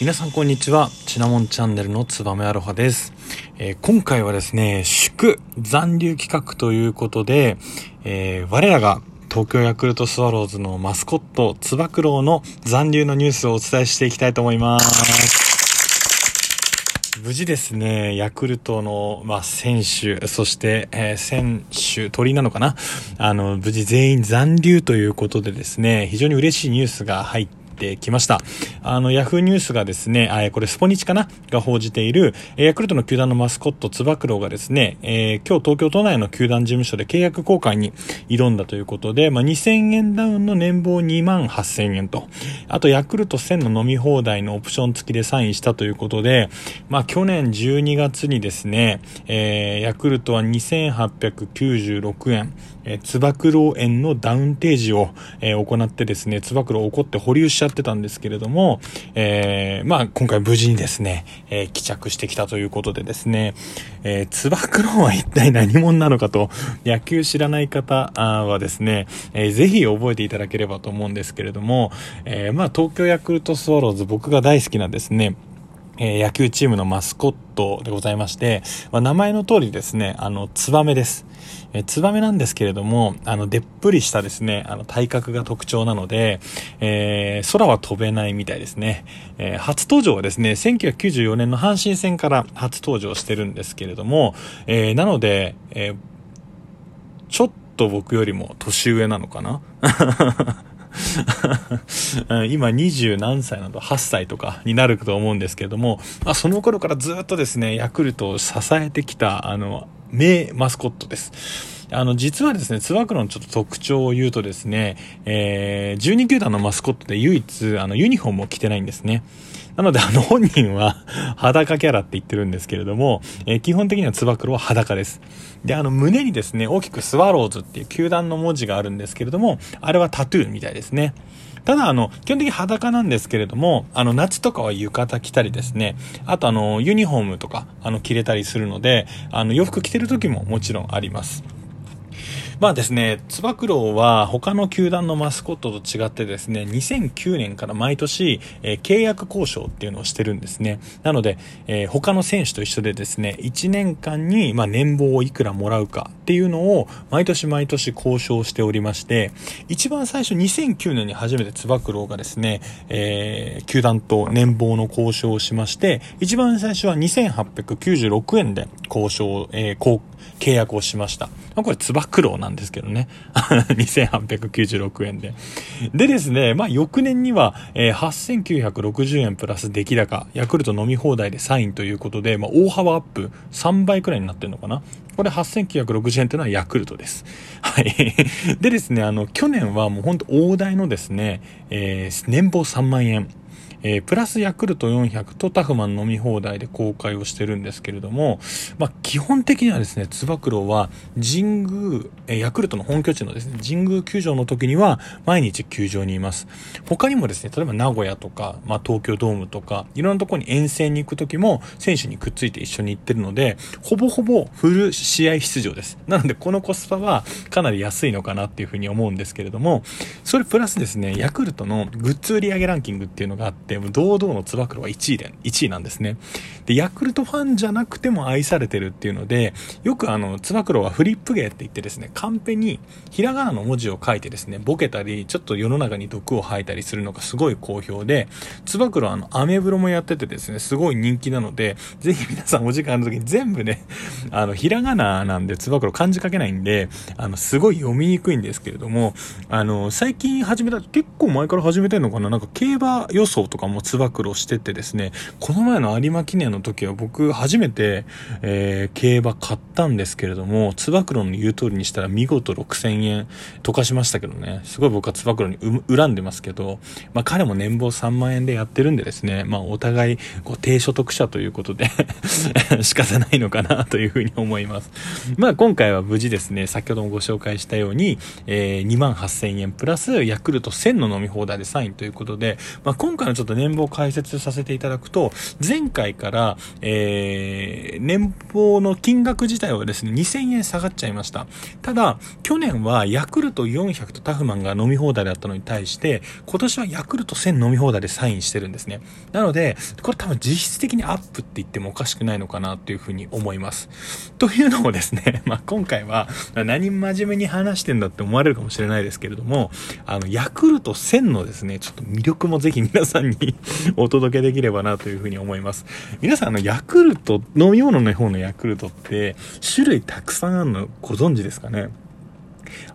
皆さんこんにちは。シナモンチャンネルのツバメアロハです。えー、今回はですね、祝残留企画ということで、えー、我らが東京ヤクルトスワローズのマスコット、つば九郎の残留のニュースをお伝えしていきたいと思います。無事ですね、ヤクルトの、まあ、選手、そして、えー、選手、鳥なのかな？あの、無事全員残留ということでですね、非常に嬉しいニュースが入ってってきました。あの、ヤフーニュースがですね、あこれスポニチかな？が報じている、ヤクルトの球団のマスコット、つば九郎がですね、えー、今日東京都内の球団事務所で契約更改に挑んだということで、まあ、2000円ダウンの年俸2万8000円と、あとヤクルト1000の飲み放題のオプション付きでサインしたということで、まあ、去年12月にですね、えー、ヤクルトは2896円、えー、つば九郎円のダウン提示を、えー、行ってですね、つば九郎怒って保留しゃってたんですけれども、えー、まあ、今回無事にですね、えー、帰着してきたということでですね、えー、つば九郎は一体何者なのかと、野球知らない方はですね、えー、ぜひ覚えていただければと思うんですけれども、えー、まあ、東京ヤクルトスワローズ、僕が大好きなですね、えー、野球チームのマスコットでございまして、まあ、名前の通りですね、あの、ツバメです。えツバメなんですけれども、あの、でっぷりしたですね、あの、体格が特徴なので、えー、空は飛べないみたいですね。えー、初登場はですね、1994年の阪神戦から初登場してるんですけれども、えー、なので、えー、ちょっと僕よりも年上なのかな？今二十何歳など8歳とかになると思うんですけれども、まあ、その頃からずっとですね、ヤクルトを支えてきた、あの、名マスコットです。あの、実はですね、つば九郎のちょっと特徴を言うとですね、えー、12球団のマスコットで唯一、あの、ユニフォームを着てないんですね。なので、あの、本人は裸キャラって言ってるんですけれども、えー、基本的にはつば九郎は裸です。で、あの、胸にですね、大きくスワローズっていう球団の文字があるんですけれども、あれはタトゥーみたいですね。ただ、あの、基本的に裸なんですけれども、あの、夏とかは浴衣着たりですね、あとあの、ユニフォームとか、あの、着れたりするので、あの、洋服着てる時ももちろんあります。まあですね、つば九郎は他の球団のマスコットと違ってですね、2009年から毎年、えー、契約交渉っていうのをしてるんですね。なので、えー、他の選手と一緒でですね、1年間に、まあ、年俸をいくらもらうかっていうのを毎年毎年交渉しておりまして、一番最初2009年に初めてつば九郎がですね、えー、球団と年俸の交渉をしまして、一番最初は2896円で交渉、えー、契約をしました。まあ、これ、つば九郎なんですけどね。2896円で。でですね、まあ、翌年には、えー、8960円プラス出来高、ヤクルト飲み放題でサインということで、まあ、大幅アップ、3倍くらいになってるのかな。これ8960円っていうのはヤクルトです。はい。でですね、あの、去年はもうほんと大台のですね、えー、年俸3万円。えー、プラスヤクルト400とタフマン飲み放題で公開をしてるんですけれども、まあ、基本的にはですね、つば九郎は神宮、えー、ヤクルトの本拠地のですね、神宮球場の時には毎日球場にいます。他にもですね、例えば名古屋とか、まあ、東京ドームとか、いろんなとこに遠征に行く時も選手にくっついて一緒に行ってるので、ほぼほぼフル試合出場です。なので、このコスパはかなり安いのかなっていうふうに思うんですけれども、それプラスですね、ヤクルトのグッズ売上ランキングっていうのがあって、でも堂々のつば九郎は1位で、1位なんですね。で、ヤクルトファンじゃなくても愛されてるっていうので、よくあの、つば九郎はフリップ芸って言ってですね、カンペにひらがなの文字を書いてですね、ボケたり、ちょっと世の中に毒を吐いたりするのがすごい好評で、つば九郎あの、アメブロもやっててですね、すごい人気なので、ぜひ皆さんお時間の時に全部ね、あの、ひらがななんでつば九郎漢字書けないんで、あの、すごい読みにくいんですけれども、あの、最近始めた、結構前から始めてんのかななんか競馬予想とかかもつば九郎しててですね、この前の有馬記念の時は僕初めて、えー、競馬買ったんですけれども、つば九郎の言う通りにしたら見事6000円溶かしましたけどね、すごい僕はつば九郎に恨んでますけど、まあ彼も年俸3万円でやってるんでですね、まあお互いこう低所得者ということで 仕方ないのかなというふうに思います。まあ今回は無事ですね、先ほどもご紹介したように、えー、2万8000円プラスヤクルト1000の飲み放題でサインということで、まあ今回のちょっと年俸解説させていただくと、前回から、えー、年俸の金額自体はですね、2000円下がっちゃいました。ただ、去年はヤクルト400とタフマンが飲み放題だったのに対して、今年はヤクルト1000飲み放題でサインしてるんですね。なので、これ多分実質的にアップって言ってもおかしくないのかなというふうに思います。というのもですね、まあ、今回は何真面目に話してんだって思われるかもしれないですけれども、あの、ヤクルト1000のですね、ちょっと魅力もぜひ皆さんにお届けできればなというふうに思います。皆さん、あの、ヤクルト、飲み物の方のヤクルトって、種類たくさんあるのご存知ですかね？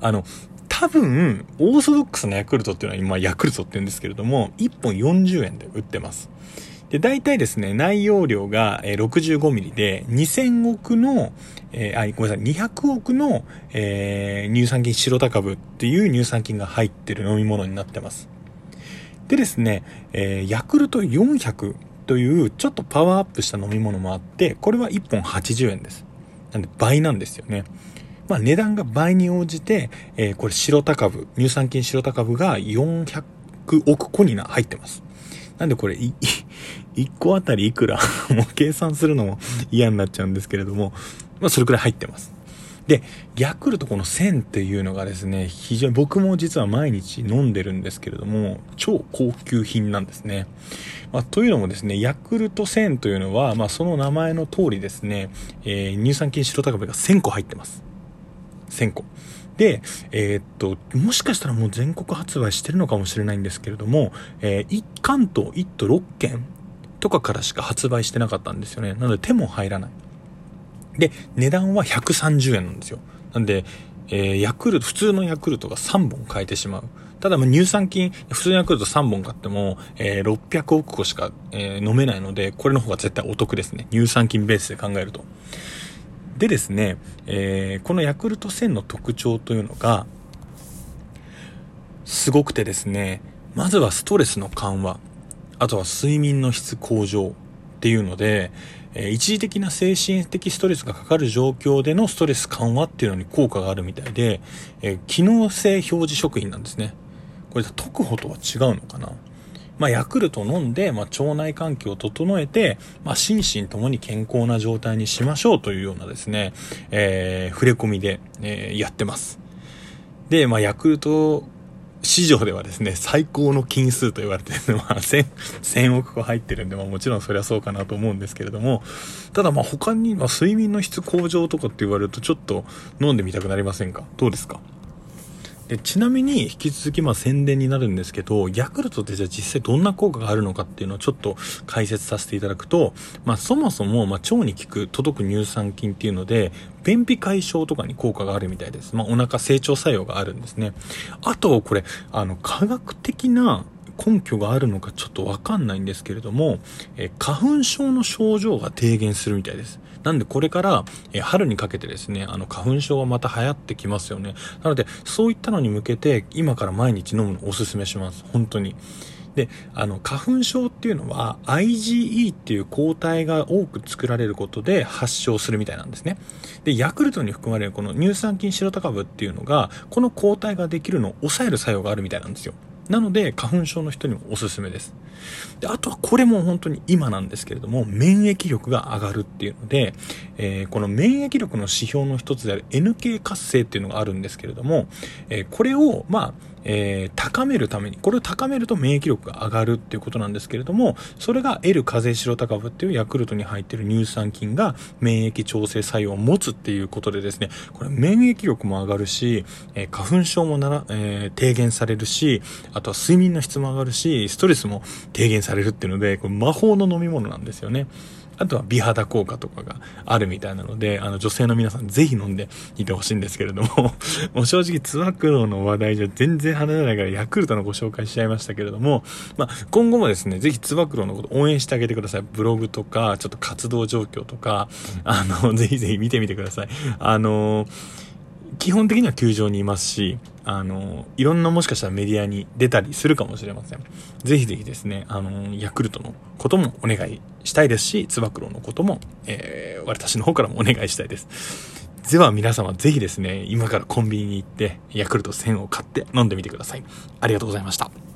あの、多分、オーソドックスなヤクルトっていうのは今ヤクルトって言うんですけれども、1本40円で売ってます。で、大体ですね、内容量が65ミリで、2000億の、えー、あ、ごめんなさい、200億の、えー、乳酸菌白高部っていう乳酸菌が入ってる飲み物になってます。でですね、えー、ヤクルト400というちょっとパワーアップした飲み物もあって、これは1本80円です。なんで倍なんですよね。まあ値段が倍に応じて、えー、これ白高部、乳酸菌白高部が400億個にな入ってます。なんでこれ、1 個あたりいくら もう計算するのも嫌になっちゃうんですけれども、まあそれくらい入ってます。で、ヤクルトこの1000っていうのがですね、非常に僕も実は毎日飲んでるんですけれども、超高級品なんですね。まあ、というのもですね、ヤクルト1000というのは、まあ、その名前の通りですね、えー、乳酸菌白高部が1000個入ってます。1000個。で、えー、っと、もしかしたらもう全国発売してるのかもしれないんですけれども、えー、関東1都6県とかからしか発売してなかったんですよね。なので手も入らない。で、値段は130円なんですよ。なんで、えー、ヤクルト、普通のヤクルトが3本買えてしまう。ただ、乳酸菌、普通のヤクルト3本買っても、えー、600億個しか、えー、飲めないので、これの方が絶対お得ですね。乳酸菌ベースで考えると。でですね、えー、このヤクルト1000の特徴というのが、すごくてですね、まずはストレスの緩和、あとは睡眠の質向上っていうので、え一時的な精神的ストレスがかかる状況でのストレス緩和っていうのに効果があるみたいで、え機能性表示食品なんですね。これ特保とは違うのかな？まあ、ヤクルト飲んで、まあ、腸内環境を整えて、まあ、心身ともに健康な状態にしましょうというようなですね、えー、触れ込みで、えー、やってます。で、まあ、ヤクルト市場ではですね、最高の金数と言われてるのは1000、1000億個入ってるんで、まあもちろんそりゃそうかなと思うんですけれども、ただまあ他に、まあ睡眠の質向上とかって言われるとちょっと飲んでみたくなりませんか？どうですか？でちなみに引き続きまあ宣伝になるんですけど、ヤクルトってじゃあ実際どんな効果があるのかっていうのをちょっと解説させていただくと、まあそもそもま腸に効く届く乳酸菌っていうので、便秘解消とかに効果があるみたいです。まあお腹成長作用があるんですね。あとこれ、あの科学的な根拠があるのかちょっとわかんないんですけれども、え花粉症の症状が低減するみたいです。なんでこれから、え春にかけてですね、あの花粉症はまた流行ってきますよね。なので、そういったのに向けて、今から毎日飲むのをおすすめします。本当に。で、あの、花粉症っていうのは IgE っていう抗体が多く作られることで発症するみたいなんですね。で、ヤクルトに含まれるこの乳酸菌白タ株っていうのが、この抗体ができるのを抑える作用があるみたいなんですよ。なので、花粉症の人にもおすすめです。で、あとはこれも本当に今なんですけれども、免疫力が上がるっていうので、えー、この免疫力の指標の一つである NK 活性っていうのがあるんですけれども、えー、これを、まあ、えー、高めるために、これを高めると免疫力が上がるっていうことなんですけれども、それが L 風邪白高部っていうヤクルトに入ってる乳酸菌が免疫調整作用を持つっていうことでですね、これ免疫力も上がるし、えー、花粉症もなら、えー、低減されるし、あとは睡眠の質も上がるし、ストレスも低減されるっていうので、これ魔法の飲み物なんですよね。あとは美肌効果とかがあるみたいなので、あの女性の皆さんぜひ飲んでいてほしいんですけれども、もう正直つば九郎の話題じゃ全然離れないからヤクルトのご紹介しちゃいましたけれども、まあ、今後もですね、ぜひつば九郎のこと応援してあげてください。ブログとか、ちょっと活動状況とか、あの、ぜひぜひ見てみてください。あの基本的には球場にいますし、あの、いろんなもしかしたらメディアに出たりするかもしれません。ぜひぜひですね、あの、ヤクルトのこともお願いしたいですし、つば九郎のことも、えー、私の方からもお願いしたいです。では皆様ぜひですね、今からコンビニに行って、ヤクルト1000を買って飲んでみてください。ありがとうございました。